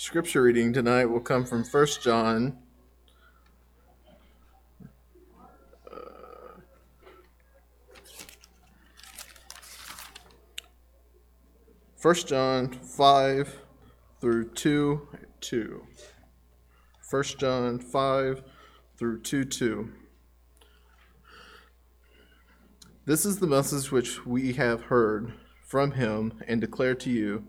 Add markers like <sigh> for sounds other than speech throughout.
Scripture reading tonight will come from 1 John. Uh, First John 5 through 2 2. 1 John 5 through 2 2. This is the message which we have heard from him and declare to you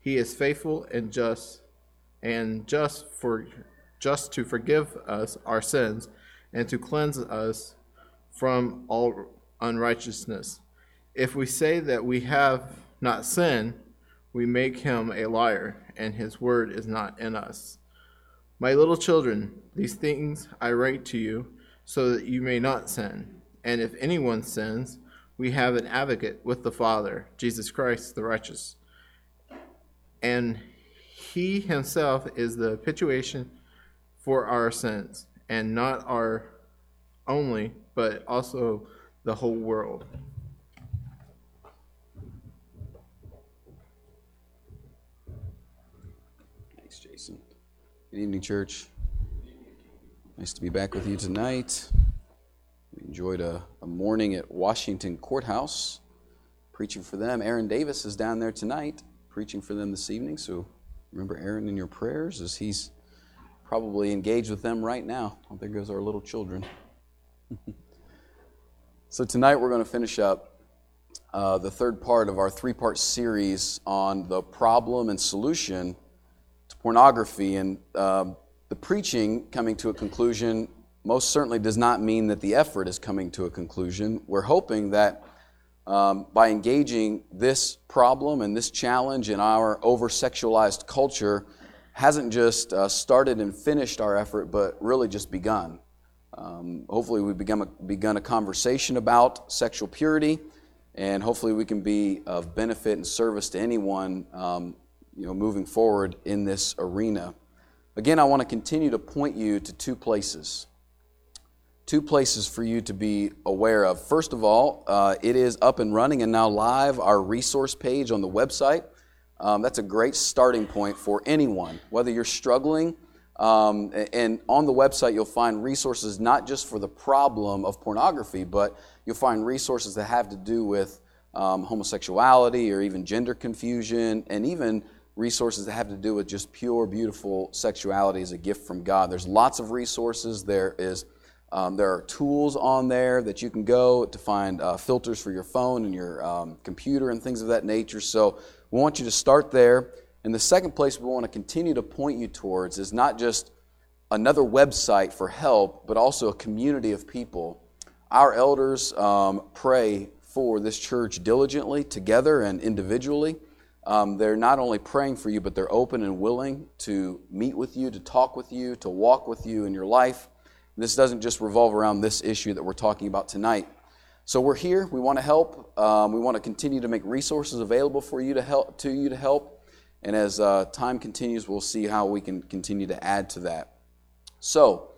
he is faithful and just and just for just to forgive us our sins and to cleanse us from all unrighteousness. If we say that we have not sinned, we make him a liar, and his word is not in us. My little children, these things I write to you so that you may not sin. And if anyone sins, we have an advocate with the Father, Jesus Christ the righteous and he himself is the propitiation for our sins, and not our only, but also the whole world. Thanks, Jason. Good evening, church. Nice to be back with you tonight. We enjoyed a, a morning at Washington Court House preaching for them. Aaron Davis is down there tonight preaching for them this evening. So remember Aaron in your prayers as he's probably engaged with them right now. Oh, there goes our little children. <laughs> so tonight we're going to finish up uh, the third part of our three part series on the problem and solution to pornography. And uh, the preaching coming to a conclusion most certainly does not mean that the effort is coming to a conclusion. We're hoping that um, by engaging this problem and this challenge in our over sexualized culture hasn't just uh, started and finished our effort, but really just begun. Um, hopefully, we've begun a, begun a conversation about sexual purity, and hopefully, we can be of benefit and service to anyone um, you know, moving forward in this arena. Again, I want to continue to point you to two places two places for you to be aware of. First of all, uh, it is up and running and now live, our resource page on the website. Um, that's a great starting point for anyone, whether you're struggling. Um, and on the website, you'll find resources not just for the problem of pornography, but you'll find resources that have to do with um, homosexuality or even gender confusion, and even resources that have to do with just pure, beautiful sexuality as a gift from God. There's lots of resources. There is um, there are tools on there that you can go to find uh, filters for your phone and your um, computer and things of that nature. So we want you to start there. And the second place we want to continue to point you towards is not just another website for help, but also a community of people. Our elders um, pray for this church diligently, together and individually. Um, they're not only praying for you, but they're open and willing to meet with you, to talk with you, to walk with you in your life. This doesn't just revolve around this issue that we're talking about tonight. So we're here. We want to help. Um, we want to continue to make resources available for you to help to you to help. And as uh, time continues, we'll see how we can continue to add to that. So,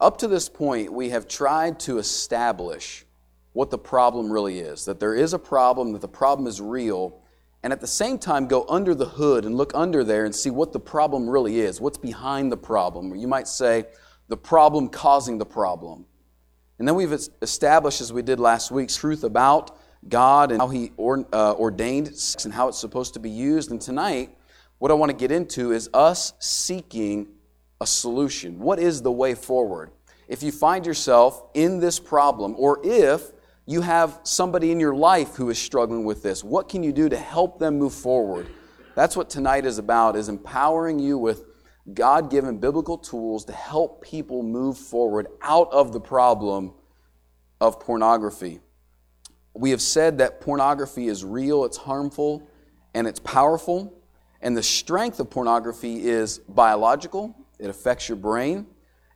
up to this point, we have tried to establish what the problem really is. That there is a problem. That the problem is real. And at the same time, go under the hood and look under there and see what the problem really is. What's behind the problem? You might say the problem causing the problem. And then we've established, as we did last week, truth about God and how He uh, ordained sex and how it's supposed to be used. And tonight, what I want to get into is us seeking a solution. What is the way forward? If you find yourself in this problem, or if you have somebody in your life who is struggling with this, what can you do to help them move forward? That's what tonight is about, is empowering you with God given biblical tools to help people move forward out of the problem of pornography. We have said that pornography is real, it's harmful, and it's powerful. And the strength of pornography is biological, it affects your brain.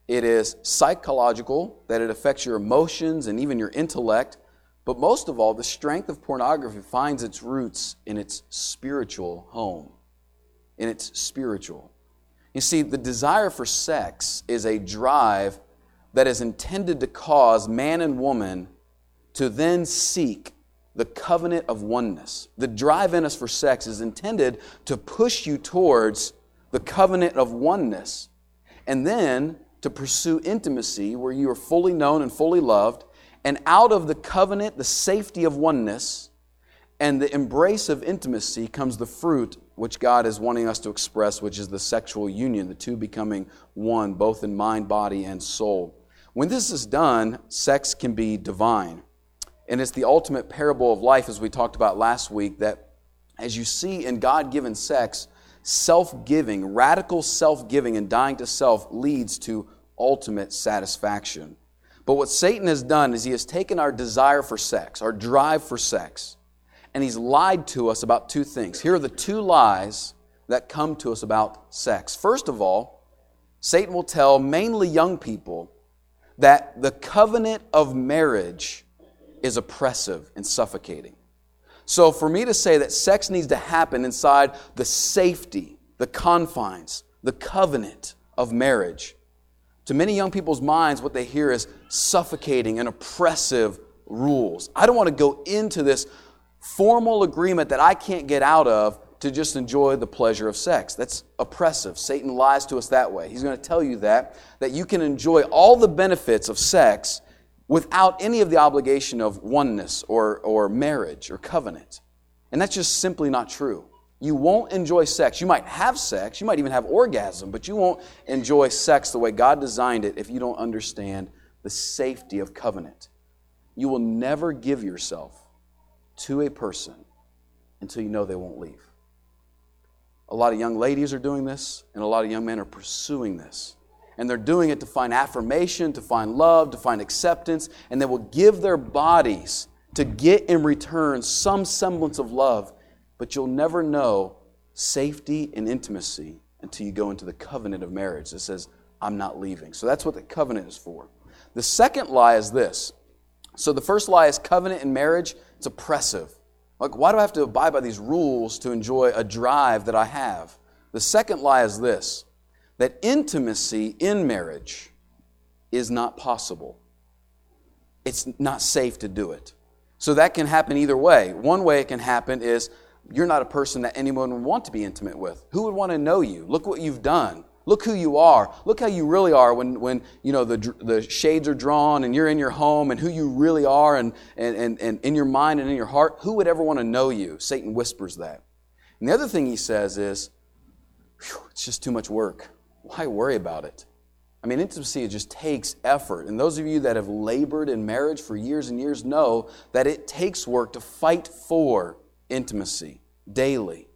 It is psychological, that it affects your emotions and even your intellect. But most of all, the strength of pornography finds its roots in its spiritual home, in its spiritual. You see, the desire for sex is a drive that is intended to cause man and woman to then seek the covenant of oneness. The drive in us for sex is intended to push you towards the covenant of oneness and then to pursue intimacy where you are fully known and fully loved. And out of the covenant, the safety of oneness, and the embrace of intimacy comes the fruit which God is wanting us to express, which is the sexual union, the two becoming one, both in mind, body, and soul. When this is done, sex can be divine. And it's the ultimate parable of life, as we talked about last week, that as you see in God given sex, self giving, radical self giving, and dying to self leads to ultimate satisfaction. But what Satan has done is he has taken our desire for sex, our drive for sex, and he's lied to us about two things. Here are the two lies that come to us about sex. First of all, Satan will tell mainly young people that the covenant of marriage is oppressive and suffocating. So, for me to say that sex needs to happen inside the safety, the confines, the covenant of marriage, to many young people's minds, what they hear is suffocating and oppressive rules. I don't want to go into this formal agreement that I can't get out of to just enjoy the pleasure of sex. That's oppressive. Satan lies to us that way. He's going to tell you that, that you can enjoy all the benefits of sex without any of the obligation of oneness or, or marriage or covenant. And that's just simply not true. You won't enjoy sex. You might have sex, you might even have orgasm, but you won't enjoy sex the way God designed it if you don't understand the safety of covenant. You will never give yourself to a person until you know they won't leave. A lot of young ladies are doing this, and a lot of young men are pursuing this and they're doing it to find affirmation, to find love, to find acceptance, and they will give their bodies to get in return some semblance of love, but you'll never know safety and intimacy until you go into the covenant of marriage that says, I'm not leaving. So that's what the covenant is for. The second lie is this. So the first lie is covenant in marriage, it's oppressive. Like, why do I have to abide by these rules to enjoy a drive that I have? The second lie is this that intimacy in marriage is not possible. It's not safe to do it. So that can happen either way. One way it can happen is you're not a person that anyone would want to be intimate with. Who would want to know you? Look what you've done. Look who you are. Look how you really are when, when you know, the, the shades are drawn and you're in your home and who you really are and, and, and, and in your mind and in your heart. Who would ever want to know you? Satan whispers that. And the other thing he says is, it's just too much work why worry about it? I mean, intimacy just takes effort. And those of you that have labored in marriage for years and years know that it takes work to fight for intimacy daily.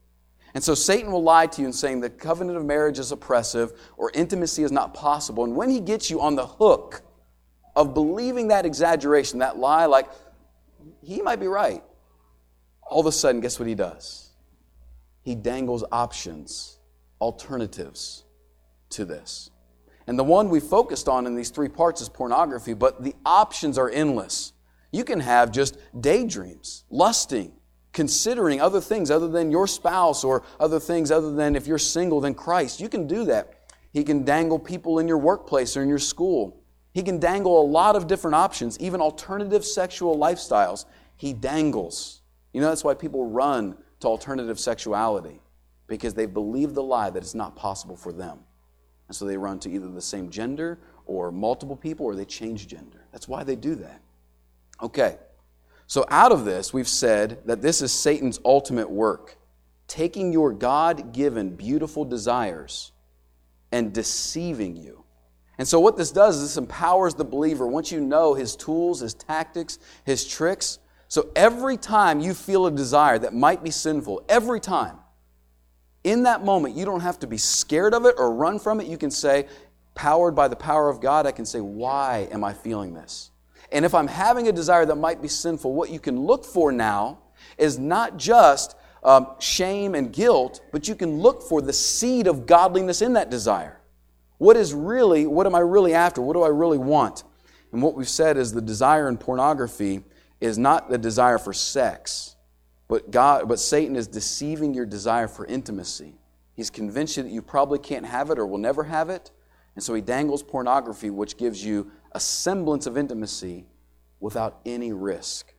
And so Satan will lie to you in saying the covenant of marriage is oppressive or intimacy is not possible. And when he gets you on the hook of believing that exaggeration, that lie, like, he might be right, all of a sudden, guess what he does? He dangles options, alternatives to this. And the one we focused on in these three parts is pornography, but the options are endless. You can have just daydreams, lusting, considering other things other than your spouse or other things other than if you're single than Christ. You can do that. He can dangle people in your workplace or in your school. He can dangle a lot of different options, even alternative sexual lifestyles. He dangles. You know, that's why people run to alternative sexuality, because they believe the lie that it's not possible for them. And so they run to either the same gender or multiple people or they change gender. That's why they do that. Okay. So out of this, we've said that this is Satan's ultimate work taking your God given beautiful desires and deceiving you. And so, what this does is this empowers the believer once you know his tools, his tactics, his tricks. So, every time you feel a desire that might be sinful, every time, in that moment, you don't have to be scared of it or run from it. You can say, powered by the power of God, I can say, why am I feeling this? And if I'm having a desire that might be sinful, what you can look for now is not just um, shame and guilt, but you can look for the seed of godliness in that desire. What is really, what am I really after? What do I really want? And what we've said is the desire in pornography is not the desire for sex, but God, but Satan is deceiving your desire for intimacy. He's convinced you that you probably can't have it or will never have it. And so he dangles pornography, which gives you a semblance of intimacy without any risk.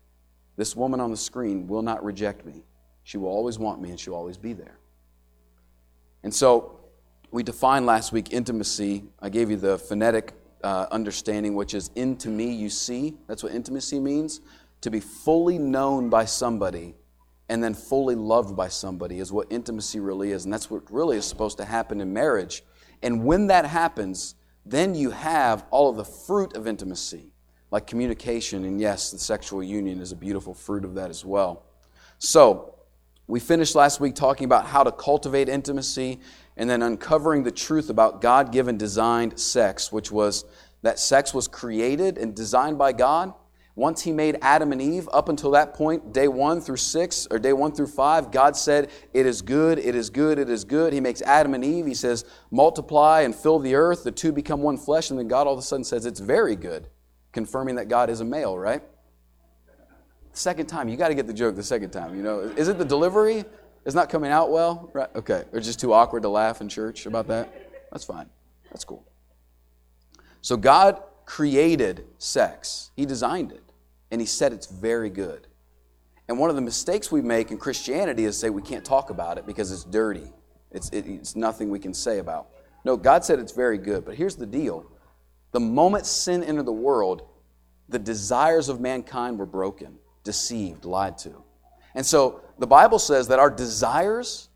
This woman on the screen will not reject me. She will always want me and she'll always be there. And so we defined last week intimacy. I gave you the phonetic uh, understanding, which is into me you see. That's what intimacy means. To be fully known by somebody and then fully loved by somebody is what intimacy really is. And that's what really is supposed to happen in marriage. And when that happens, then you have all of the fruit of intimacy, like communication. And yes, the sexual union is a beautiful fruit of that as well. So, we finished last week talking about how to cultivate intimacy and then uncovering the truth about God given designed sex, which was that sex was created and designed by God once he made Adam and Eve, up until that point, day one through six, or day one through five, God said, It is good, it is good, it is good. He makes Adam and Eve, he says, Multiply and fill the earth. The two become one flesh. And then God all of a sudden says, It's very good, confirming that God is a male, right? Second time, you got to get the joke the second time. You know, is it the delivery? It's not coming out well? Right? Okay. Or just too awkward to laugh in church about that? That's fine. That's cool. So God created sex. He designed it and he said it's very good. And one of the mistakes we make in Christianity is say we can't talk about it because it's dirty. It's, it, it's nothing we can say about. No, God said it's very good. But here's the deal the moment sin entered the world, the desires of mankind were broken, deceived, lied to. And so the Bible says that our desires,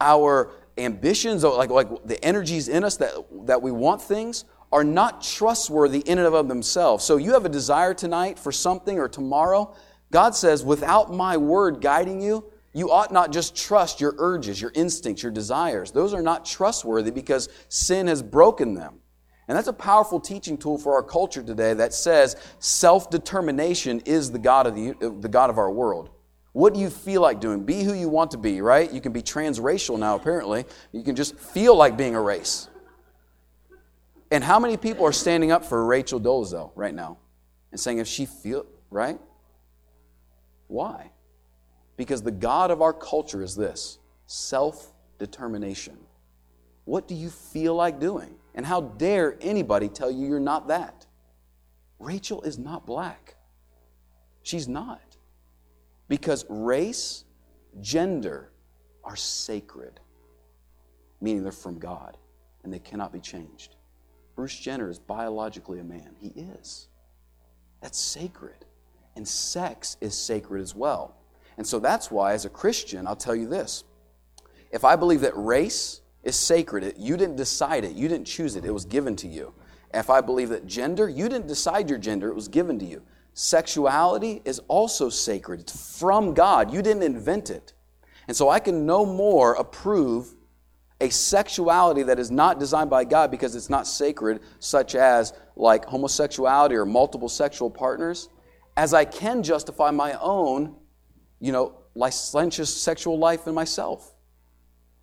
our ambitions, like, like the energies in us that, that we want things, are not trustworthy in and of themselves. So you have a desire tonight for something or tomorrow. God says, without my word guiding you, you ought not just trust your urges, your instincts, your desires. Those are not trustworthy because sin has broken them. And that's a powerful teaching tool for our culture today that says self determination is the God, of the, the God of our world. What do you feel like doing? Be who you want to be, right? You can be transracial now, apparently. You can just feel like being a race. And how many people are standing up for Rachel Dolezal right now and saying if she feel right? Why? Because the God of our culture is this self-determination. What do you feel like doing? And how dare anybody tell you you're not that? Rachel is not black. She's not. Because race, gender are sacred, meaning they're from God and they cannot be changed. Bruce Jenner is biologically a man. He is. That's sacred. And sex is sacred as well. And so that's why, as a Christian, I'll tell you this. If I believe that race is sacred, you didn't decide it, you didn't choose it, it was given to you. If I believe that gender, you didn't decide your gender, it was given to you. Sexuality is also sacred, it's from God. You didn't invent it. And so I can no more approve a sexuality that is not designed by God because it's not sacred, such as like homosexuality or multiple sexual partners, as I can justify my own, you know, licentious sexual life in myself.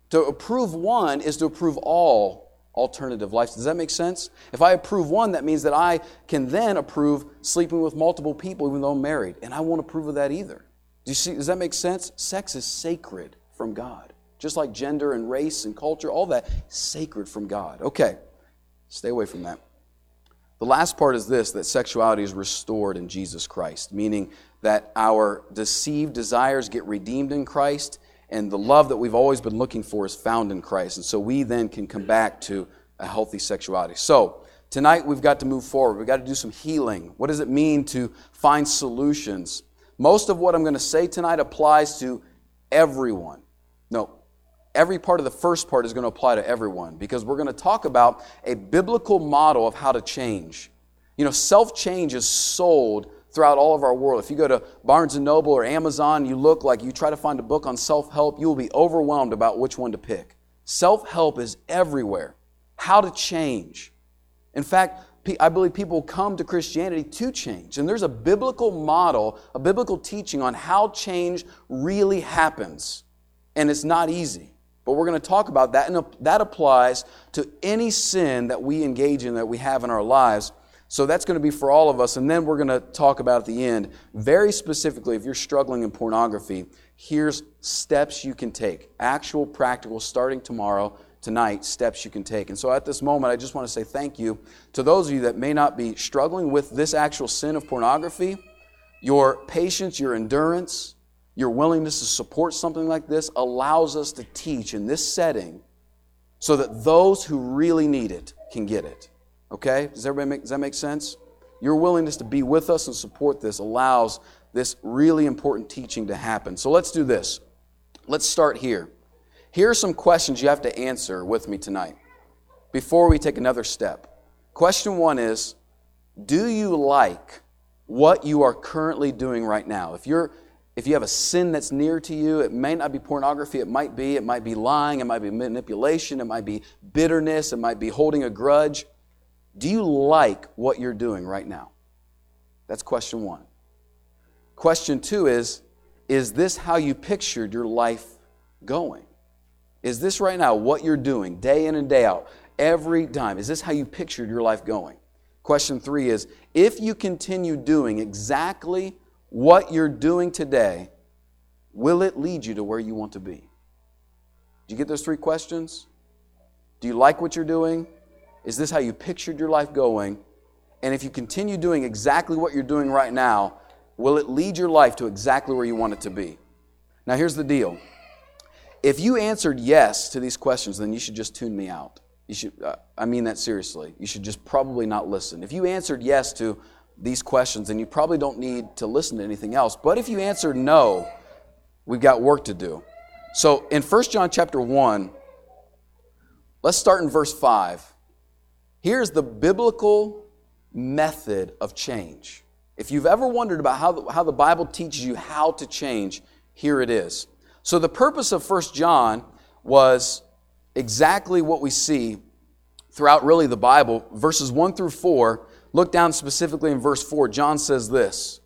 To approve one is to approve all alternative lives. Does that make sense? If I approve one, that means that I can then approve sleeping with multiple people even though I'm married. And I won't approve of that either. Do you see? Does that make sense? Sex is sacred from God just like gender and race and culture, all that sacred from God. Okay, stay away from that. The last part is this that sexuality is restored in Jesus Christ, meaning that our deceived desires get redeemed in Christ, and the love that we've always been looking for is found in Christ. And so we then can come back to a healthy sexuality. So, tonight we've got to move forward. We've got to do some healing. What does it mean to find solutions? Most of what I'm going to say tonight applies to everyone. No, every part of the first part is going to apply to everyone because we're going to talk about a biblical model of how to change. You know, self change is sold throughout all of our world. If you go to Barnes and Noble or Amazon, you look like you try to find a book on self help, you will be overwhelmed about which one to pick. Self help is everywhere. How to change. In fact, I believe people come to Christianity to change. And there's a biblical model, a biblical teaching on how change really happens. And it's not easy. But we're going to talk about that, and that applies to any sin that we engage in, that we have in our lives. So that's going to be for all of us. And then we're going to talk about at the end, very specifically, if you're struggling in pornography, here's steps you can take. Actual, practical, starting tomorrow, tonight, steps you can take. And so at this moment, I just want to say thank you to those of you that may not be struggling with this actual sin of pornography. Your patience, your endurance, your willingness to support something like this allows us to teach in this setting so that those who really need it can get it. Okay? Does everybody make, does that make sense? Your willingness to be with us and support this allows this really important teaching to happen. So let's do this. Let's start here. Here are some questions you have to answer with me tonight before we take another step. Question one is Do you like what you are currently doing right now? If you're if you have a sin that's near to you, it may not be pornography, it might be, it might be lying, it might be manipulation, it might be bitterness, it might be holding a grudge. Do you like what you're doing right now? That's question one. Question two is Is this how you pictured your life going? Is this right now what you're doing day in and day out, every time? Is this how you pictured your life going? Question three is If you continue doing exactly what you're doing today, will it lead you to where you want to be? Do you get those three questions? Do you like what you're doing? Is this how you pictured your life going? And if you continue doing exactly what you're doing right now, will it lead your life to exactly where you want it to be? Now, here's the deal. If you answered yes to these questions, then you should just tune me out. You should, uh, I mean that seriously. You should just probably not listen. If you answered yes to these questions, then you probably don't need to listen to anything else. But if you answer no, we've got work to do. So in 1 John chapter 1, let's start in verse 5. Here's the biblical method of change. If you've ever wondered about how the, how the Bible teaches you how to change, here it is. So the purpose of 1 John was exactly what we see throughout really the Bible. Verses 1 through 4 Look down specifically in verse 4. John says this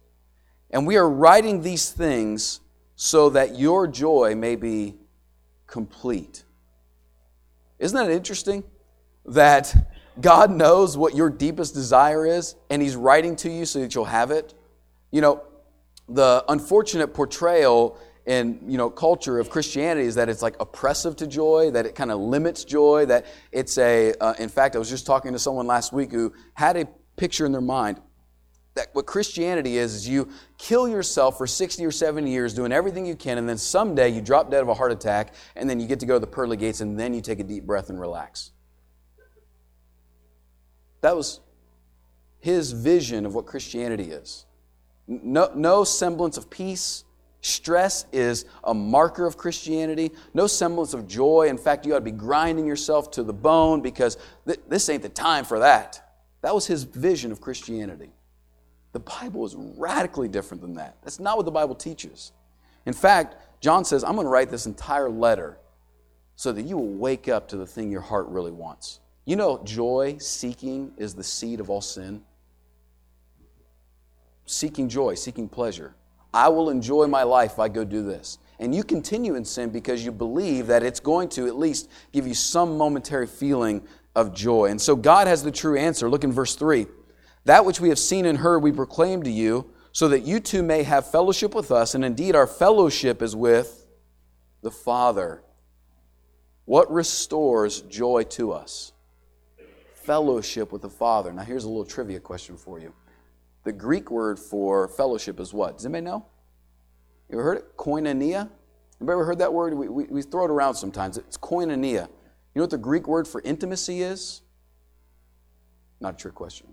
And we are writing these things so that your joy may be complete. Isn't that interesting? That God knows what your deepest desire is, and He's writing to you so that you'll have it. You know, the unfortunate portrayal in you know culture of Christianity is that it's like oppressive to joy, that it kind of limits joy, that it's a. Uh, in fact, I was just talking to someone last week who had a picture in their mind that what Christianity is, is you kill yourself for 60 or 70 years doing everything you can, and then someday you drop dead of a heart attack, and then you get to go to the pearly gates, and then you take a deep breath and relax. That was his vision of what Christianity is. No, no semblance of peace. Stress is a marker of Christianity. No semblance of joy. In fact, you ought to be grinding yourself to the bone because th- this ain't the time for that. That was his vision of Christianity. The Bible is radically different than that. That's not what the Bible teaches. In fact, John says, I'm going to write this entire letter so that you will wake up to the thing your heart really wants. You know, joy, seeking, is the seed of all sin. Seeking joy, seeking pleasure. I will enjoy my life if I go do this. And you continue in sin because you believe that it's going to at least give you some momentary feeling of joy. And so God has the true answer. Look in verse 3. That which we have seen and heard, we proclaim to you, so that you too may have fellowship with us. And indeed, our fellowship is with the Father. What restores joy to us? Fellowship with the Father. Now, here's a little trivia question for you. The Greek word for fellowship is what? Does anybody know? You ever heard it? Koinonia? Anybody ever heard that word? We, we, we throw it around sometimes. It's koinonia. You know what the Greek word for intimacy is? Not a trick question.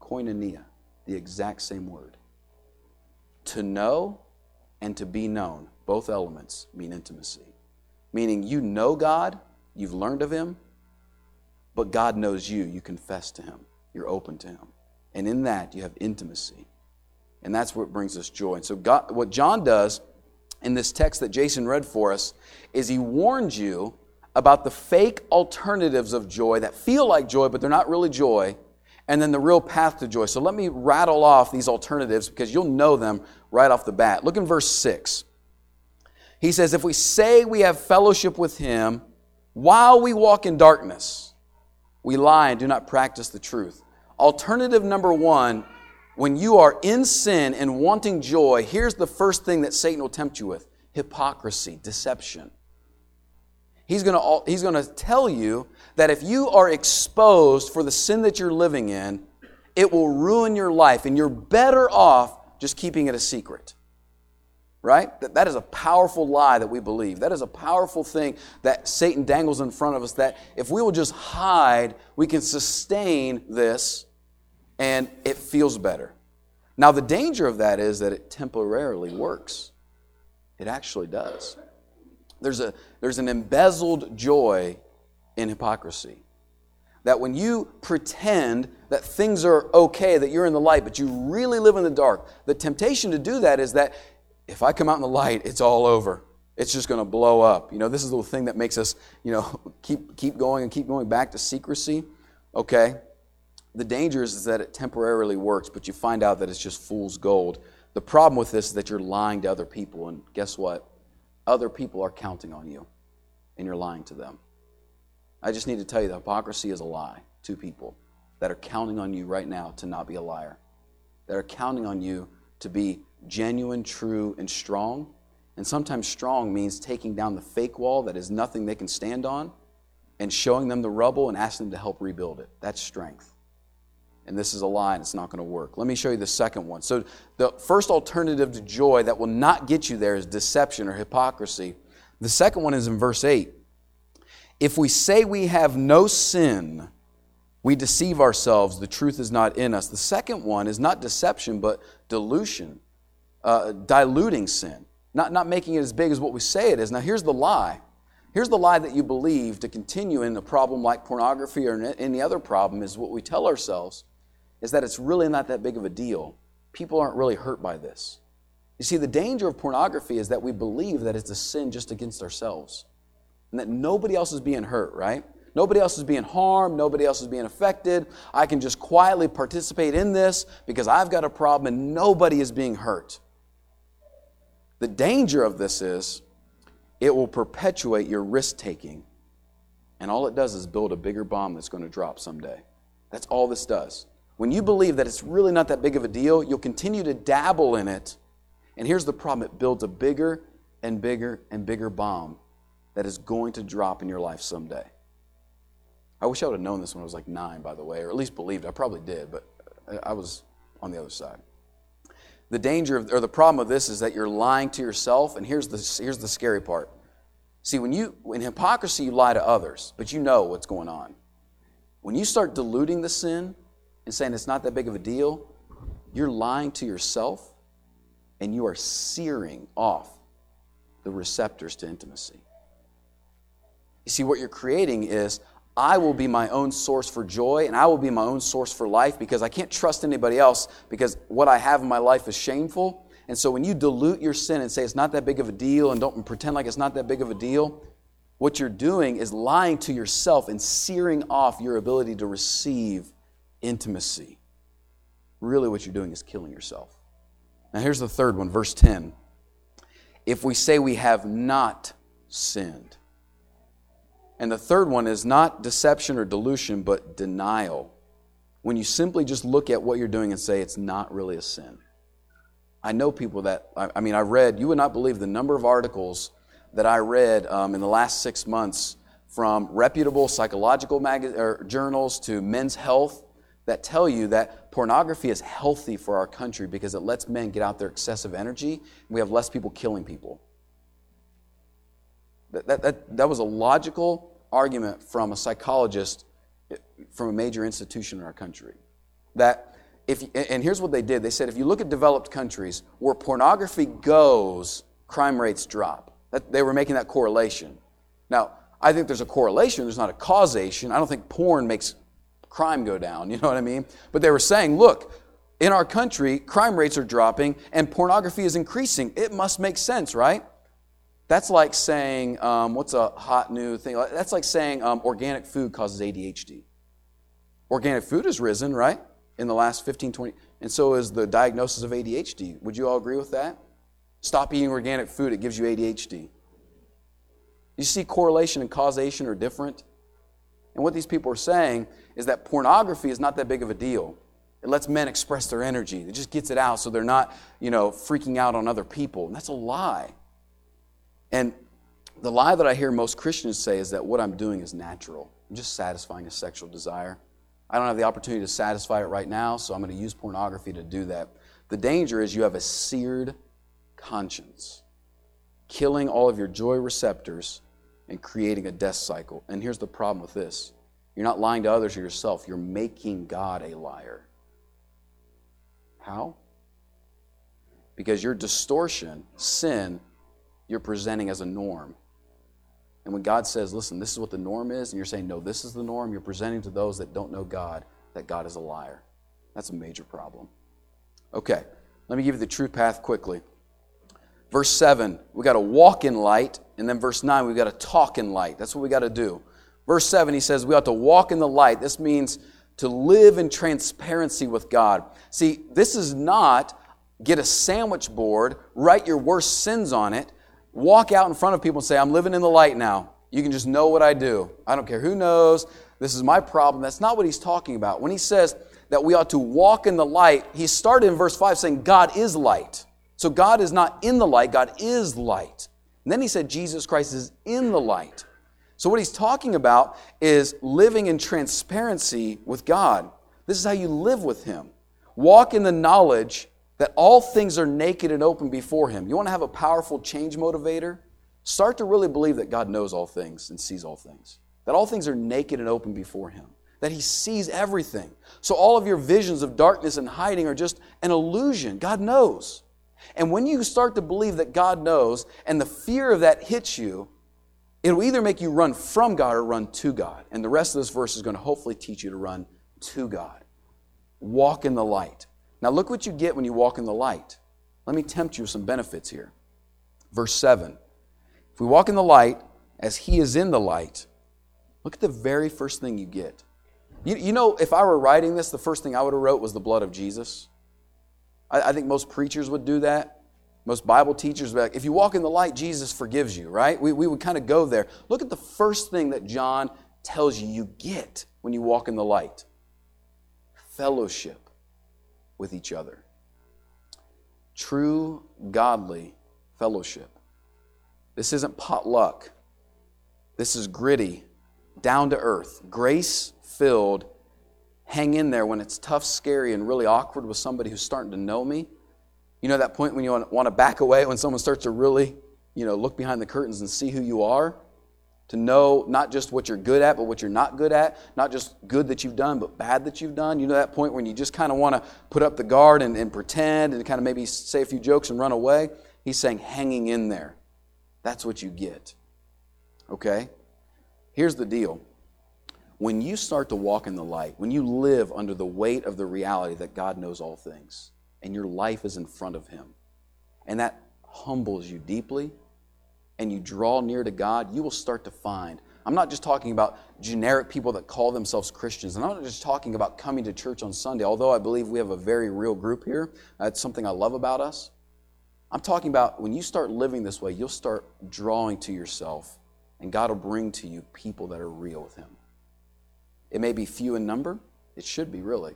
Koinonia, the exact same word. To know and to be known, both elements mean intimacy. Meaning you know God, you've learned of Him, but God knows you. You confess to Him, you're open to Him. And in that, you have intimacy. And that's what brings us joy. And so, God, what John does in this text that Jason read for us is he warns you about the fake alternatives of joy that feel like joy, but they're not really joy, and then the real path to joy. So let me rattle off these alternatives because you'll know them right off the bat. Look in verse 6. He says, if we say we have fellowship with him while we walk in darkness, we lie and do not practice the truth. Alternative number one, when you are in sin and wanting joy, here's the first thing that Satan will tempt you with hypocrisy, deception. He's going to, he's going to tell you that if you are exposed for the sin that you're living in, it will ruin your life, and you're better off just keeping it a secret. Right? That, that is a powerful lie that we believe. That is a powerful thing that Satan dangles in front of us that if we will just hide, we can sustain this and it feels better. Now, the danger of that is that it temporarily works. It actually does. There's, a, there's an embezzled joy in hypocrisy. That when you pretend that things are okay, that you're in the light, but you really live in the dark, the temptation to do that is that if I come out in the light, it's all over. It's just going to blow up. You know, this is the thing that makes us, you know, <laughs> keep, keep going and keep going back to secrecy. Okay? The danger is, is that it temporarily works, but you find out that it's just fool's gold. The problem with this is that you're lying to other people, and guess what? Other people are counting on you, and you're lying to them. I just need to tell you that hypocrisy is a lie to people that are counting on you right now to not be a liar, that are counting on you to be genuine, true, and strong. And sometimes strong means taking down the fake wall that is nothing they can stand on and showing them the rubble and asking them to help rebuild it. That's strength. And this is a lie and it's not going to work. Let me show you the second one. So, the first alternative to joy that will not get you there is deception or hypocrisy. The second one is in verse 8. If we say we have no sin, we deceive ourselves, the truth is not in us. The second one is not deception, but dilution, uh, diluting sin, not, not making it as big as what we say it is. Now, here's the lie. Here's the lie that you believe to continue in a problem like pornography or any other problem is what we tell ourselves is that it's really not that big of a deal. People aren't really hurt by this. You see, the danger of pornography is that we believe that it's a sin just against ourselves and that nobody else is being hurt, right? Nobody else is being harmed. Nobody else is being affected. I can just quietly participate in this because I've got a problem and nobody is being hurt. The danger of this is it will perpetuate your risk taking. And all it does is build a bigger bomb that's going to drop someday. That's all this does. When you believe that it's really not that big of a deal, you'll continue to dabble in it. And here's the problem it builds a bigger and bigger and bigger bomb that is going to drop in your life someday. I wish I would have known this when I was like nine, by the way, or at least believed. I probably did, but I was on the other side. The danger of, or the problem of this is that you're lying to yourself, and here's the, here's the scary part. See, when you, in hypocrisy, you lie to others, but you know what's going on. When you start diluting the sin and saying it's not that big of a deal, you're lying to yourself and you are searing off the receptors to intimacy. You see, what you're creating is I will be my own source for joy and I will be my own source for life because I can't trust anybody else because what I have in my life is shameful. And so when you dilute your sin and say it's not that big of a deal and don't pretend like it's not that big of a deal, what you're doing is lying to yourself and searing off your ability to receive intimacy. Really, what you're doing is killing yourself. Now, here's the third one, verse 10. If we say we have not sinned, and the third one is not deception or delusion, but denial. When you simply just look at what you're doing and say it's not really a sin. I know people that, I mean, I read, you would not believe the number of articles that I read um, in the last six months from reputable psychological mag- journals to men's health that tell you that pornography is healthy for our country because it lets men get out their excessive energy and we have less people killing people. That, that, that, that was a logical argument from a psychologist from a major institution in our country. That if, and here's what they did they said if you look at developed countries where pornography goes, crime rates drop. That, they were making that correlation. Now, I think there's a correlation, there's not a causation. I don't think porn makes crime go down, you know what I mean? But they were saying, look, in our country, crime rates are dropping and pornography is increasing. It must make sense, right? That's like saying, um, what's a hot new thing? That's like saying um, organic food causes ADHD. Organic food has risen, right, in the last 15, 20, and so is the diagnosis of ADHD. Would you all agree with that? Stop eating organic food, it gives you ADHD. You see, correlation and causation are different. And what these people are saying is that pornography is not that big of a deal. It lets men express their energy. It just gets it out so they're not, you know, freaking out on other people. And that's a lie. And the lie that I hear most Christians say is that what I'm doing is natural. I'm just satisfying a sexual desire. I don't have the opportunity to satisfy it right now, so I'm going to use pornography to do that. The danger is you have a seared conscience, killing all of your joy receptors and creating a death cycle. And here's the problem with this you're not lying to others or yourself, you're making God a liar. How? Because your distortion, sin, you're presenting as a norm. And when God says, listen, this is what the norm is, and you're saying, no, this is the norm, you're presenting to those that don't know God that God is a liar. That's a major problem. Okay, let me give you the true path quickly. Verse 7, we got to walk in light. And then verse 9, we've got to talk in light. That's what we got to do. Verse 7, he says we ought to walk in the light. This means to live in transparency with God. See, this is not get a sandwich board, write your worst sins on it, walk out in front of people and say, I'm living in the light now. You can just know what I do. I don't care who knows. This is my problem. That's not what he's talking about. When he says that we ought to walk in the light, he started in verse 5 saying, God is light. So God is not in the light, God is light. And then he said, Jesus Christ is in the light. So what he's talking about is living in transparency with God. This is how you live with him. Walk in the knowledge that all things are naked and open before him. You want to have a powerful change motivator? Start to really believe that God knows all things and sees all things. That all things are naked and open before him. That he sees everything. So all of your visions of darkness and hiding are just an illusion. God knows. And when you start to believe that God knows and the fear of that hits you, it'll either make you run from God or run to God. And the rest of this verse is going to hopefully teach you to run to God. Walk in the light. Now, look what you get when you walk in the light. Let me tempt you with some benefits here. Verse 7 If we walk in the light as He is in the light, look at the very first thing you get. You, you know, if I were writing this, the first thing I would have wrote was the blood of Jesus. I, I think most preachers would do that. Most Bible teachers if you walk in the light, Jesus forgives you, right? We, we would kind of go there. Look at the first thing that John tells you you get when you walk in the light fellowship with each other. True, godly fellowship. This isn't potluck. This is gritty, down to earth, grace filled hang in there when it's tough, scary, and really awkward with somebody who's starting to know me. You know that point when you want to back away when someone starts to really, you know, look behind the curtains and see who you are? To know not just what you're good at, but what you're not good at. Not just good that you've done, but bad that you've done. You know that point when you just kind of want to put up the guard and, and pretend and kind of maybe say a few jokes and run away? He's saying hanging in there. That's what you get. Okay? Here's the deal when you start to walk in the light, when you live under the weight of the reality that God knows all things, and your life is in front of Him, and that humbles you deeply, and you draw near to God, you will start to find. I'm not just talking about generic people that call themselves Christians, and I'm not just talking about coming to church on Sunday, although I believe we have a very real group here. That's something I love about us. I'm talking about when you start living this way, you'll start drawing to yourself, and God will bring to you people that are real with Him. It may be few in number, it should be really.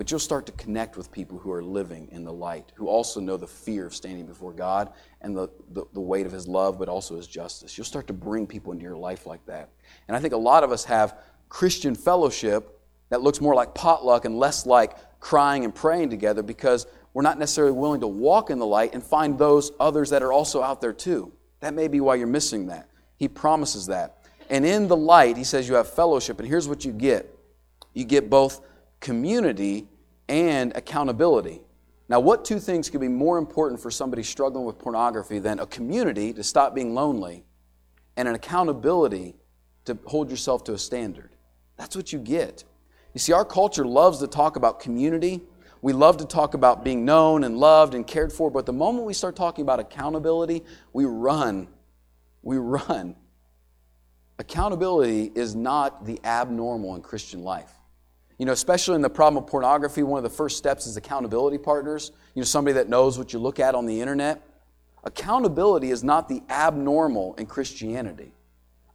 But you'll start to connect with people who are living in the light, who also know the fear of standing before God and the, the, the, weight of His love, but also His justice. You'll start to bring people into your life like that. And I think a lot of us have Christian fellowship that looks more like potluck and less like crying and praying together because we're not necessarily willing to walk in the light and find those others that are also out there too. That may be why you're missing that. He promises that. And in the light, he says you have fellowship. And here's what you get you get both community and accountability. Now, what two things could be more important for somebody struggling with pornography than a community to stop being lonely and an accountability to hold yourself to a standard? That's what you get. You see, our culture loves to talk about community. We love to talk about being known and loved and cared for, but the moment we start talking about accountability, we run. We run. Accountability is not the abnormal in Christian life. You know, especially in the problem of pornography, one of the first steps is accountability partners. You know, somebody that knows what you look at on the internet. Accountability is not the abnormal in Christianity.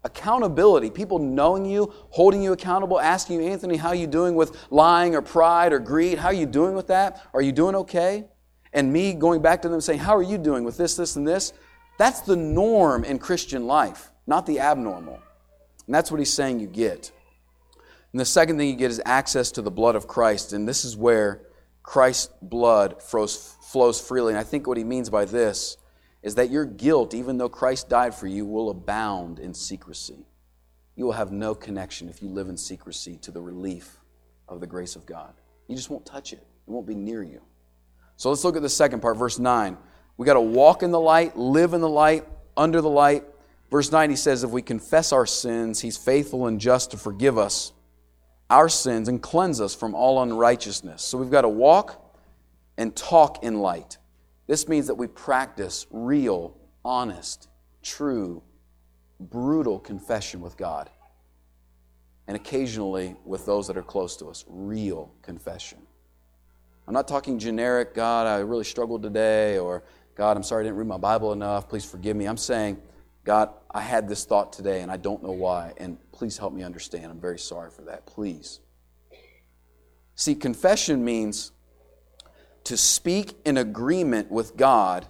Accountability, people knowing you, holding you accountable, asking you, Anthony, how are you doing with lying or pride or greed? How are you doing with that? Are you doing okay? And me going back to them saying, How are you doing with this, this, and this? That's the norm in Christian life, not the abnormal. And that's what he's saying you get. And the second thing you get is access to the blood of Christ. And this is where Christ's blood flows, flows freely. And I think what he means by this is that your guilt, even though Christ died for you, will abound in secrecy. You will have no connection if you live in secrecy to the relief of the grace of God. You just won't touch it, it won't be near you. So let's look at the second part, verse 9. We got to walk in the light, live in the light, under the light. Verse 9, he says, If we confess our sins, he's faithful and just to forgive us our sins and cleanse us from all unrighteousness. So we've got to walk and talk in light. This means that we practice real, honest, true, brutal confession with God. And occasionally with those that are close to us, real confession. I'm not talking generic, God, I really struggled today, or God, I'm sorry I didn't read my Bible enough, please forgive me. I'm saying, God, I had this thought today and I don't know why, and please help me understand. I'm very sorry for that. Please. See, confession means to speak in agreement with God,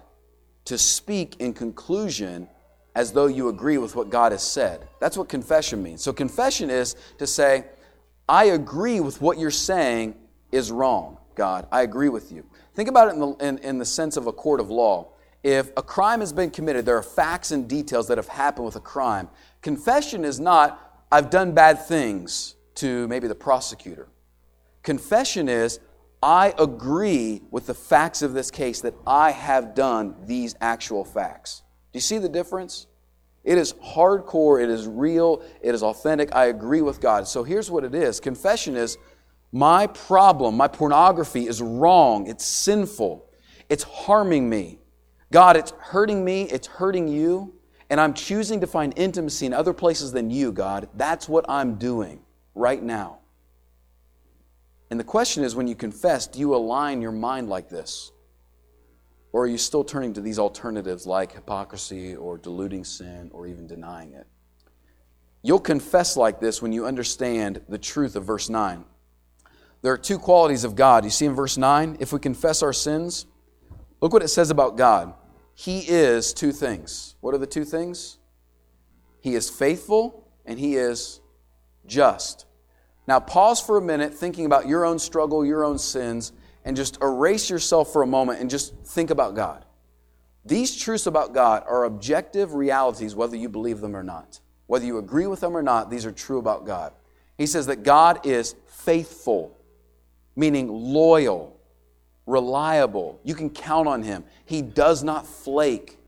to speak in conclusion as though you agree with what God has said. That's what confession means. So, confession is to say, I agree with what you're saying is wrong, God. I agree with you. Think about it in the, in, in the sense of a court of law. If a crime has been committed, there are facts and details that have happened with a crime. Confession is not, I've done bad things to maybe the prosecutor. Confession is, I agree with the facts of this case that I have done these actual facts. Do you see the difference? It is hardcore, it is real, it is authentic. I agree with God. So here's what it is confession is my problem, my pornography is wrong, it's sinful, it's harming me. God, it's hurting me, it's hurting you, and I'm choosing to find intimacy in other places than you, God. That's what I'm doing right now. And the question is when you confess, do you align your mind like this? Or are you still turning to these alternatives like hypocrisy or diluting sin or even denying it? You'll confess like this when you understand the truth of verse 9. There are two qualities of God. You see in verse 9, if we confess our sins, look what it says about God. He is two things. What are the two things? He is faithful and he is just. Now, pause for a minute thinking about your own struggle, your own sins, and just erase yourself for a moment and just think about God. These truths about God are objective realities, whether you believe them or not. Whether you agree with them or not, these are true about God. He says that God is faithful, meaning loyal, reliable. You can count on Him. He does not flake.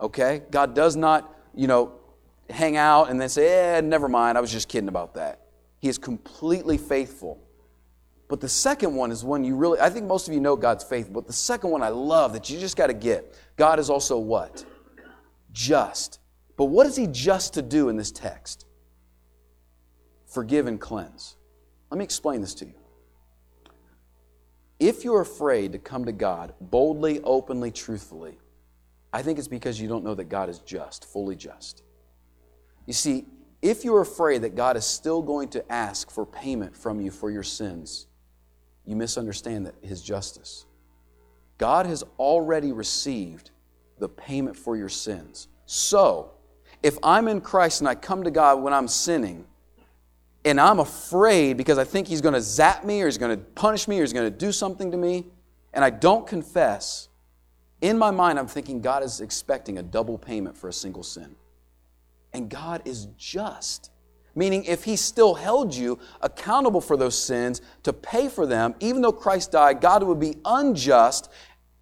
Okay? God does not, you know, hang out and then say, eh, never mind, I was just kidding about that. He is completely faithful. But the second one is one you really, I think most of you know God's faith, but the second one I love that you just got to get God is also what? Just. But what is He just to do in this text? Forgive and cleanse. Let me explain this to you. If you're afraid to come to God boldly, openly, truthfully, I think it's because you don't know that God is just, fully just. You see, if you're afraid that God is still going to ask for payment from you for your sins, you misunderstand that his justice. God has already received the payment for your sins. So, if I'm in Christ and I come to God when I'm sinning, and I'm afraid because I think He's going to zap me or He's going to punish me or He's going to do something to me, and I don't confess, in my mind, I'm thinking God is expecting a double payment for a single sin. And God is just. Meaning, if He still held you accountable for those sins to pay for them, even though Christ died, God would be unjust,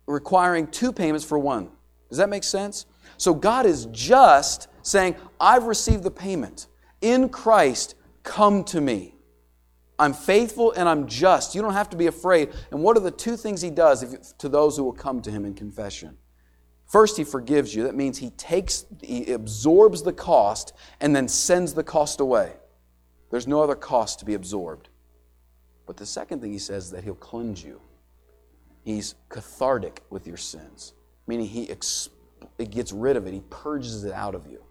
requiring two payments for one. Does that make sense? So God is just, saying, I've received the payment. In Christ, come to me. I'm faithful and I'm just. You don't have to be afraid. And what are the two things He does if, to those who will come to Him in confession? First, he forgives you. That means he takes, he absorbs the cost and then sends the cost away. There's no other cost to be absorbed. But the second thing he says is that he'll cleanse you. He's cathartic with your sins, meaning he it gets rid of it, He purges it out of you.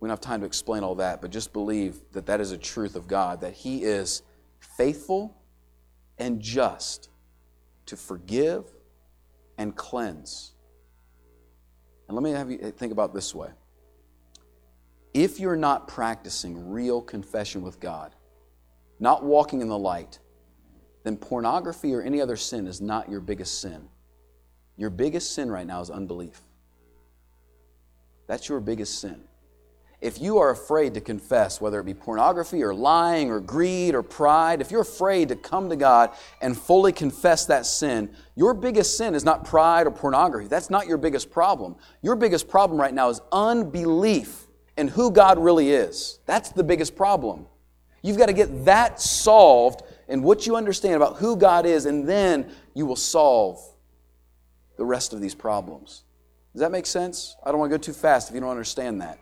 We don't have time to explain all that, but just believe that that is a truth of God, that He is faithful and just to forgive and cleanse. And let me have you think about this way. If you're not practicing real confession with God, not walking in the light, then pornography or any other sin is not your biggest sin. Your biggest sin right now is unbelief. That's your biggest sin. If you are afraid to confess, whether it be pornography or lying or greed or pride, if you're afraid to come to God and fully confess that sin, your biggest sin is not pride or pornography. That's not your biggest problem. Your biggest problem right now is unbelief in who God really is. That's the biggest problem. You've got to get that solved in what you understand about who God is, and then you will solve the rest of these problems. Does that make sense? I don't want to go too fast if you don't understand that.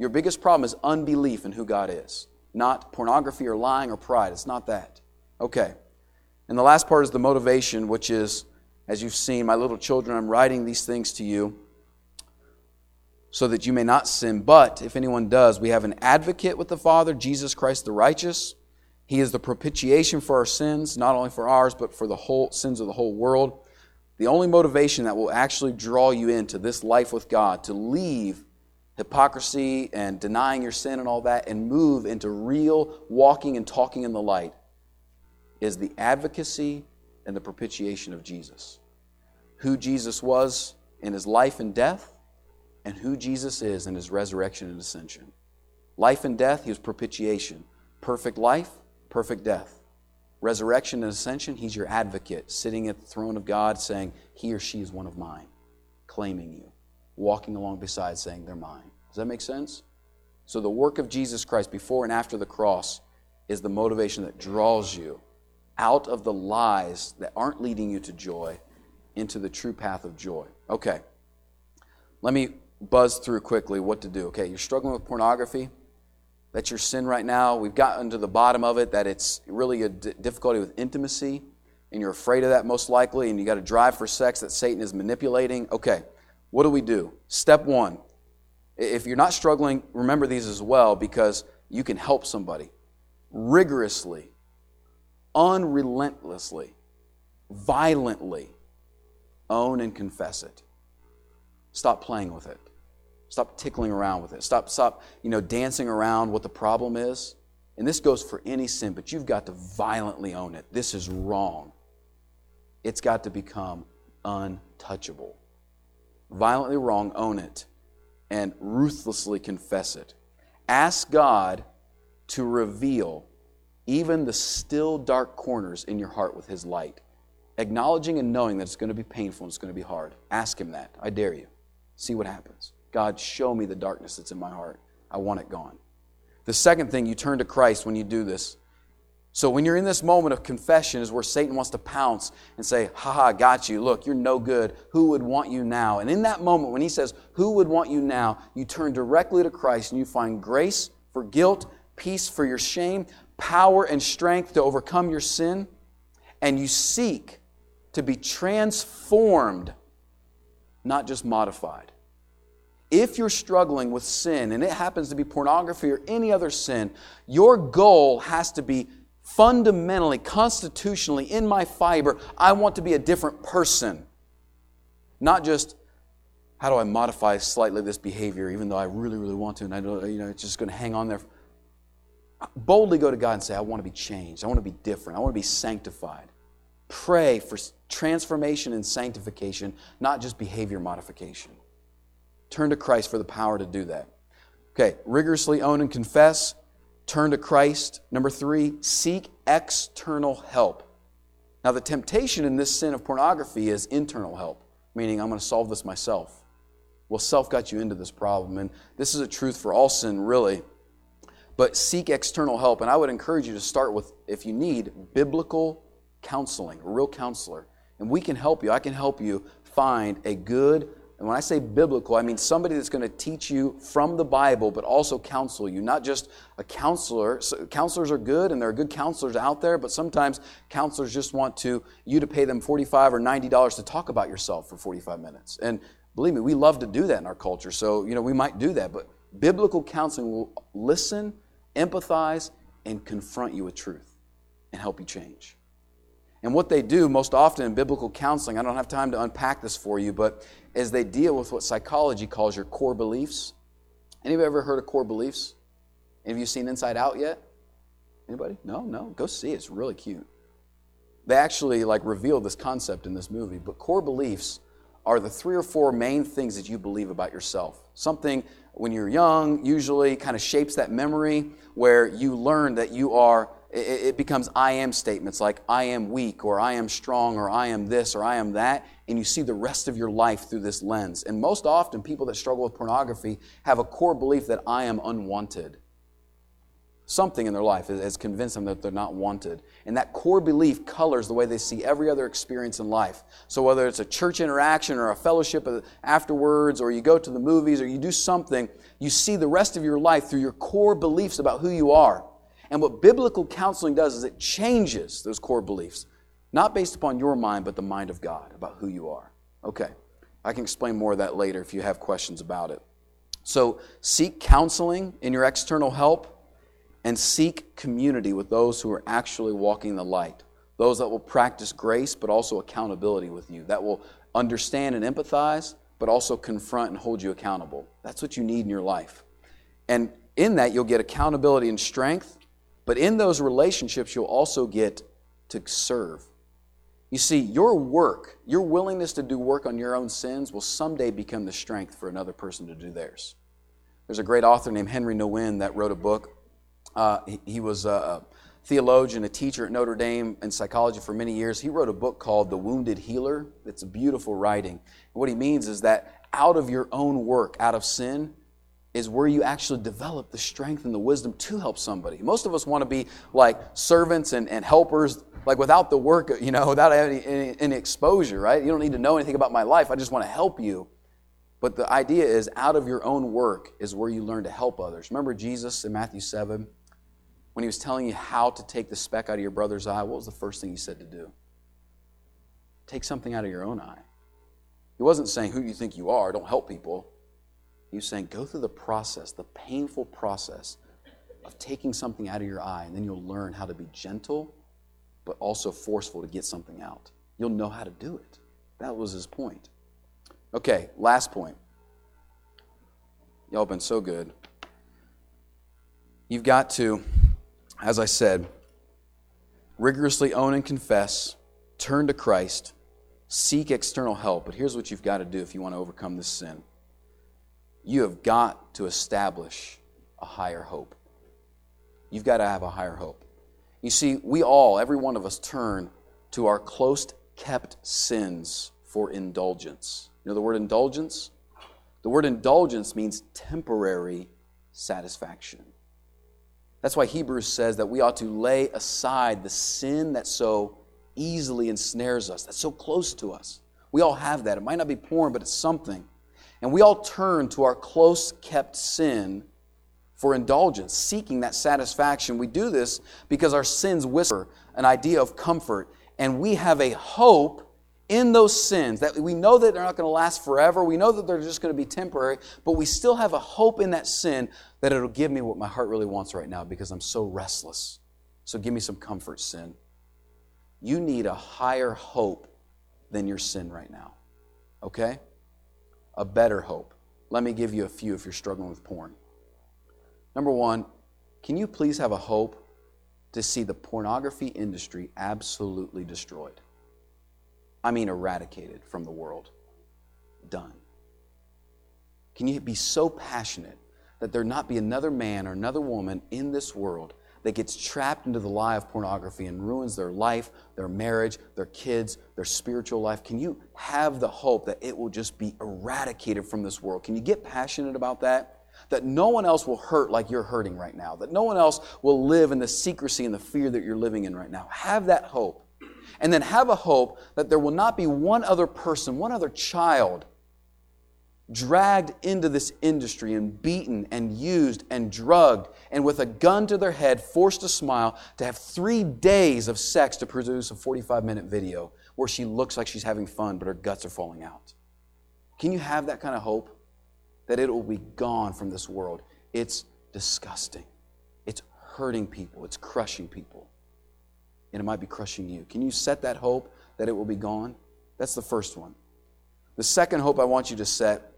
Your biggest problem is unbelief in who God is, not pornography or lying or pride. It's not that. Okay. And the last part is the motivation, which is, as you've seen, my little children, I'm writing these things to you so that you may not sin. But if anyone does, we have an advocate with the Father, Jesus Christ the righteous. He is the propitiation for our sins, not only for ours, but for the whole sins of the whole world. The only motivation that will actually draw you into this life with God, to leave hypocrisy and denying your sin and all that and move into real walking and talking in the light is the advocacy and the propitiation of Jesus. Who Jesus was in his life and death, and who Jesus is in his resurrection and ascension. Life and death, he was propitiation. Perfect life, perfect death. Resurrection and ascension, he's your advocate, sitting at the throne of God saying, He or she is one of mine, claiming you walking along beside saying they're mine. Does that make sense? So the work of Jesus Christ before and after the cross is the motivation that draws you out of the lies that aren't leading you to joy into the true path of joy. Okay. Let me buzz through quickly what to do. Okay, you're struggling with pornography. That's your sin right now. We've gotten to the bottom of it that it's really a d- difficulty with intimacy, and you're afraid of that most likely, and you got a drive for sex that Satan is manipulating. Okay, what do we do? Step one if you're not struggling, remember these as well because you can help somebody rigorously, unrelentlessly, violently own and confess it. Stop playing with it. Stop tickling around with it. Stop, stop, you know, dancing around what the problem is. And this goes for any sin, but you've got to violently own it. This is wrong. It's got to become untouchable violently wrong, own it, and ruthlessly confess it. Ask God to reveal even the still dark corners in your heart with His light. Acknowledging and knowing that it's going to be painful and it's going to be hard. Ask Him that. I dare you. See what happens. God, show me the darkness that's in my heart. I want it gone. The second thing, you turn to Christ when you do this. So when you're in this moment of confession is where Satan wants to pounce and say, "Ha ha, got you. Look, you're no good. Who would want you now?" And in that moment when he says, "Who would want you now?" you turn directly to Christ and you find grace for guilt, peace for your shame, power and strength to overcome your sin, and you seek to be transformed, not just modified. If you're struggling with sin and it happens to be pornography or any other sin, your goal has to be fundamentally, constitutionally, in my fiber, I want to be a different person. Not just, how do I modify slightly this behavior, even though I really, really want to, and I don't, you know, it's just going to hang on there. Boldly go to God and say, I want to be changed. I want to be different. I want to be sanctified. Pray for transformation and sanctification, not just behavior modification. Turn to Christ for the power to do that. Okay, rigorously own and confess turn to Christ. Number three, seek external help. Now, the temptation in this sin of pornography is internal help, meaning I'm going to solve this myself. Well, self got you into this problem, and this is a truth for all sin, really. But seek external help, and I would encourage you to start with, if you need, biblical counseling, a real counselor. And we can help you. I can help you find a good And when I say biblical, I mean somebody that's going to teach you from the Bible, but also counsel you. Not just a counselor. So counselors are good, and there are good counselors out there, but sometimes counselors just want to you to pay them 45 or $90 to talk about yourself for 45 minutes. And believe me, we love to do that in our culture. So, you know, we might do that, but biblical counseling will listen, empathize, and confront you with truth and help you change. And what they do most often in biblical counseling, I don't have time to unpack this for you, but is they deal with what psychology calls your core beliefs. Any of you ever heard of core beliefs? Any of you seen Inside Out yet? Anybody? No, no. Go see it. It's really cute. They actually like reveal this concept in this movie, but core beliefs are the three or four main things that you believe about yourself. Something when you're young usually kind of shapes that memory where you learn that you are it, becomes I am statements like I am weak or I am strong or I am this or I am that, and you see the rest of your life through this lens. And most often, people that struggle with pornography have a core belief that I am unwanted. Something in their life has convinced them that they're not wanted. And that core belief colors the way they see every other experience in life. So, whether it's a church interaction or a fellowship afterwards, or you go to the movies, or you do something, you see the rest of your life through your core beliefs about who you are. And what biblical counseling does is it changes those core beliefs, not based upon your mind, but the mind of God about who you are. Okay, I can explain more of that later if you have questions about it. So seek counseling in your external help and seek community with those who are actually walking the light. Those that will practice grace, but also accountability with you, that will understand and empathize, but also confront and hold you accountable. That's what you need in your life. And in that, you'll get accountability and strength, but in those relationships, you'll also get to serve. You see, your work, your willingness to do work on your own sins will someday become the strength for another person to do theirs. There's a great author named Henry Nouwen that wrote a book. Uh, he, he, was a theologian, a teacher at Notre Dame in psychology for many years. He wrote a book called The Wounded Healer. It's a beautiful writing. And what he means is that out of your own work, out of sin, is where you actually develop the strength and the wisdom to help somebody. Most of us want to be like servants and, and helpers, like without the work, you know, without any, any, any exposure, right? You don't need to know anything about my life. I just want to help you. But the idea is out of your own work is where you learn to help others. Remember Jesus in Matthew 7 when he was telling you how to take the speck out of your brother's eye? What was the first thing he said to do? Take something out of your own eye. He wasn't saying who you think you are, don't help people. He's saying, go through the process, the painful process of taking something out of your eye, and then you'll learn how to be gentle, but also forceful to get something out. You'll know how to do it. That was his point. Okay, last point. Y'all been so good. You've got to, as I said, rigorously own and confess, turn to Christ, seek external help. But here's what you've got to do if you want to overcome this sin you have got to establish a higher hope. You've got to have a higher hope. You see, we all, every one of us, turn to our close kept sins for indulgence. You know the word indulgence? The word indulgence means temporary satisfaction. That's why Hebrews says that we ought to lay aside the sin that so easily ensnares us, that's so close to us. We all have that. It might not be porn, but it's something. And we all turn to our close kept sin for indulgence, seeking that satisfaction. We do this because our sins whisper an idea of comfort, and we have a hope in those sins that we know that they're not going to last forever. We know that they're just going to be temporary, but we still have a hope in that sin that it'll give me what my heart really wants right now because I'm so restless. So give me some comfort, sin. You need a higher hope than your sin right now. Okay? A better hope. Let me give you a few if you're struggling with porn. Number one, can you please have a hope to see the pornography industry absolutely destroyed? I mean, eradicated from the world. Done. Can you be so passionate that there not be another man or another woman in this world that gets trapped into the lie of pornography and ruins their life, their marriage, their kids, their spiritual life? Can you have the hope that it will just be eradicated from this world? Can you get passionate about that? That no one else will hurt like you're hurting right now, that no one else will live in the secrecy and the fear that you're living in right now. Have that hope. And then have a hope that there will not be one other person, one other child dragged into this industry and beaten and used and drugged and with a gun to their head, forced to smile, to have three days of sex to produce a 45 minute video where she looks like she's having fun, but her guts are falling out. Can you have that kind of hope? That it will be gone from this world. It's disgusting. It's hurting people. It's crushing people. And it might be crushing you. Can you set that hope that it will be gone? That's the first one. The second hope I want you to set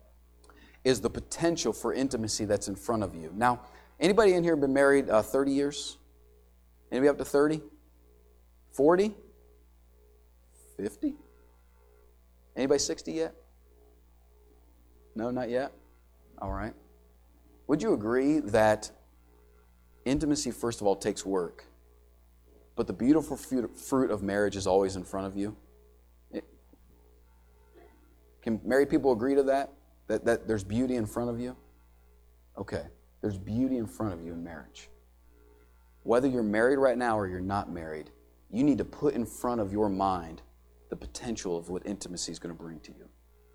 is the potential for intimacy that's in front of you. Now, anybody in here been married uh, 30 years? Anybody up to 30? 40? 50? Anybody 60 yet? No, not yet? All right. Would you agree that intimacy, first of all, takes work, but the beautiful fruit of marriage is always in front of you? Can married people agree to that? That, that there's beauty in front of you? Okay, there's beauty in front of you in marriage. Whether you're married right now or you're not married, you need to put in front of your mind the potential of what intimacy is going to bring to you.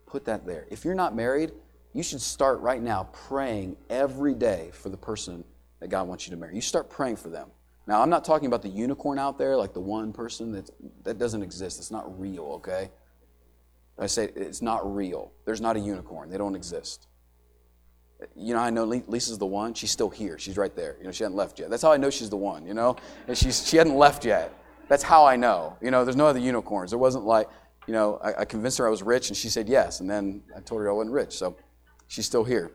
Put that there. If you're not married, you should start right now praying every day for the person that God wants you to marry. You start praying for them. Now, I'm not talking about the unicorn out there, like the one person that that doesn't exist. It's not real, okay? I say it's not real. There's not a unicorn. They don't exist. You know, I know Lisa's the one. She's still here. She's right there. You know, she hasn't left yet. That's how I know she's the one. You know, and she's she hasn't left yet. That's how I know. You know, there's no other unicorns. There wasn't like, you know, I, I convinced her I was rich, and she said yes, and then I told her I wasn't rich. So she's still here.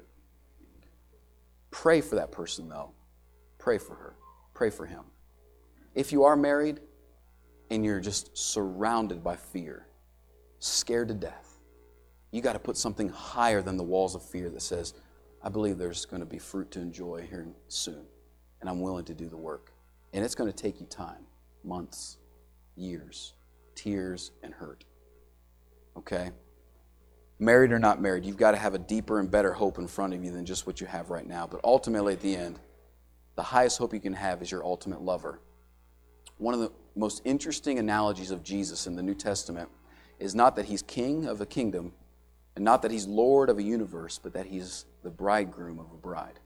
Pray for that person, though. Pray for her. Pray for him. If you are married and you're just surrounded by fear, scared to death, you got to put something higher than the walls of fear that says, I believe there's going to be fruit to enjoy here soon, and I'm willing to do the work. And it's going to take you time months, years, tears, and hurt. Okay? Married or not married, you've got to have a deeper and better hope in front of you than just what you have right now. But ultimately, at the end, the highest hope you can have is your ultimate lover. One of the most interesting analogies of Jesus in the New Testament is not that he's king of a kingdom and not that he's lord of a universe, but that he's the bridegroom of a bride.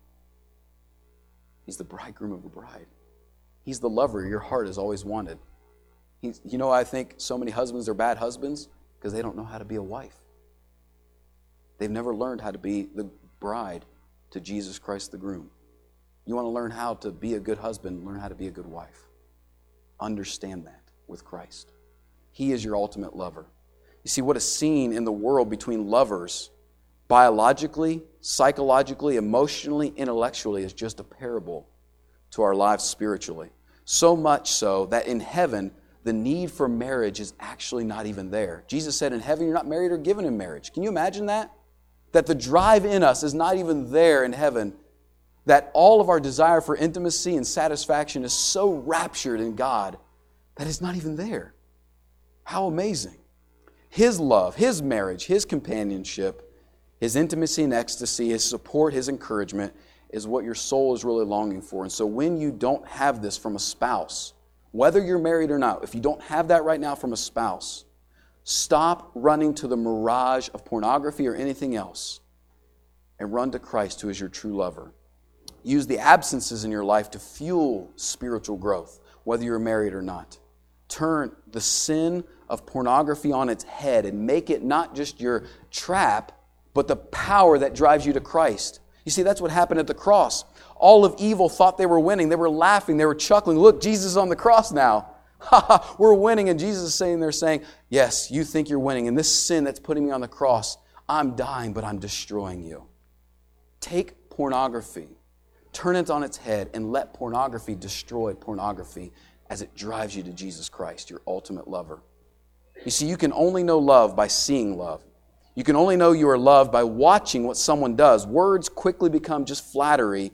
He's the bridegroom of a bride. He's the lover your heart has always wanted. He's, you know, I think so many husbands are bad husbands because they don't know how to be a wife. They've never learned how to be the bride to Jesus Christ the groom. You want to learn how to be a good husband, learn how to be a good wife. Understand that with Christ. He is your ultimate lover. You see, what is seen in the world between lovers, biologically, psychologically, emotionally, intellectually, is just a parable to our lives spiritually. So much so that in heaven, the need for marriage is actually not even there. Jesus said, In heaven, you're not married or given in marriage. Can you imagine that? That the drive in us is not even there in heaven. That all of our desire for intimacy and satisfaction is so raptured in God that it's not even there. How amazing. His love, His marriage, His companionship, His intimacy and ecstasy, His support, His encouragement is what your soul is really longing for. And so when you don't have this from a spouse, whether you're married or not, if you don't have that right now from a spouse, stop running to the mirage of pornography or anything else and run to Christ, who is your true lover. Use the absences in your life to fuel spiritual growth, whether you're married or not. Turn the sin of pornography on its head and make it not just your trap, but the power that drives you to Christ. You see, that's what happened at the cross. All of evil thought they were winning. They were laughing. They were chuckling. Look, Jesus is on the cross now. <laughs> Ha ha, we're winning. And Jesus is saying there, saying, Yes, you think you're winning. And this sin that's putting me on the cross, I'm dying, but I'm destroying you. Take pornography, turn it on its head, and let pornography destroy pornography as it drives you to Jesus Christ, your ultimate lover. You see, you can only know love by seeing love. You can only know you are loved by watching what someone does. Words quickly become just flattery,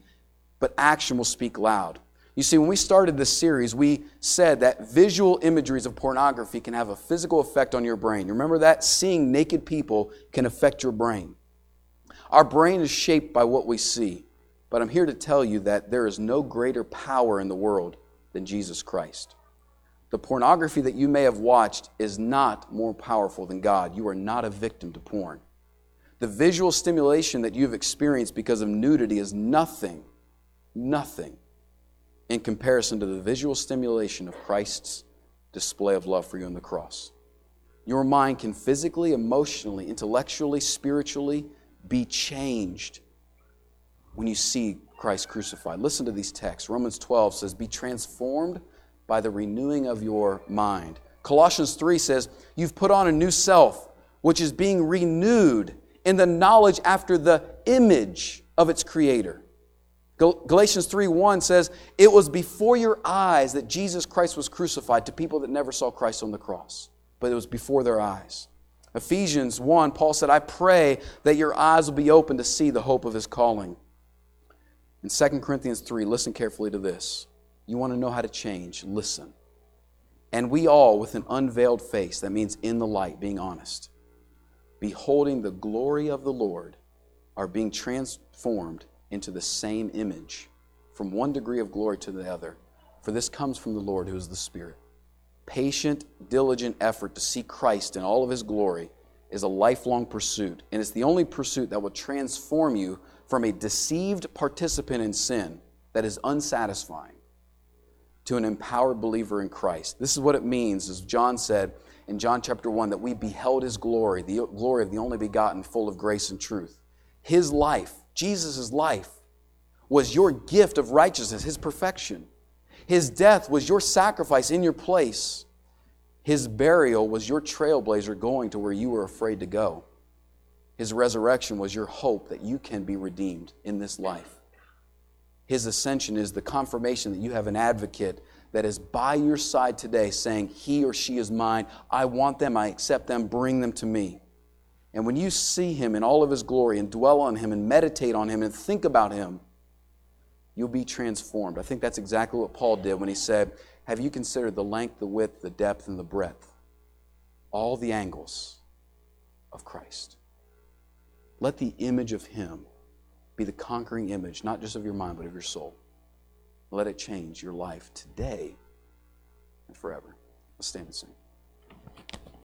but action will speak loud. You see, when we started this series, we said that visual imageries of pornography can have a physical effect on your brain. You remember that? Seeing naked people can affect your brain. Our brain is shaped by what we see, but I'm here to tell you that there is no greater power in the world than Jesus Christ. The pornography that you may have watched is not more powerful than God. You are not a victim to porn. The visual stimulation that you've experienced because of nudity is nothing, nothing in comparison to the visual stimulation of Christ's display of love for you on the cross. Your mind can physically, emotionally, intellectually, spiritually be changed when you see Christ crucified. Listen to these texts. Romans 12 says, Be transformed by the renewing of your mind. Colossians 3 says, You've put on a new self, which is being renewed in the knowledge after the image of its creator. Galatians 3 1 says, It was before your eyes that Jesus Christ was crucified to people that never saw Christ on the cross, but it was before their eyes. Ephesians 1, Paul said, I pray that your eyes will be open to see the hope of his calling. In 2 Corinthians 3, listen carefully to this. You want to know how to change? Listen. And we all, with an unveiled face, that means in the light, being honest, beholding the glory of the Lord, are being transformed into the same image from one degree of glory to the other. For this comes from the Lord who is the Spirit. Patient, diligent effort to see Christ in all of his glory is a lifelong pursuit, and it's the only pursuit that will transform you from a deceived participant in sin that is unsatisfying to an empowered believer in Christ. This is what it means, as John said in John chapter 1, that we beheld his glory, the glory of the only begotten, full of grace and truth. His life, Jesus' life, was your gift of righteousness, his perfection. His death was your sacrifice in your place. His burial was your trailblazer going to where you were afraid to go. His resurrection was your hope that you can be redeemed in this life. His ascension is the confirmation that you have an advocate that is by your side today saying, He or she is mine. I want them. I accept them. Bring them to me. And when you see Him in all of His glory and dwell on Him and meditate on Him and think about Him, you'll be transformed. I think that's exactly what Paul did when he said, Have you considered the length, the width, the depth, and the breadth? All the angles of Christ. Let the image of Him be the conquering image, not just of your mind, but of your soul. Let it change your life today and forever. Let's stand and sing.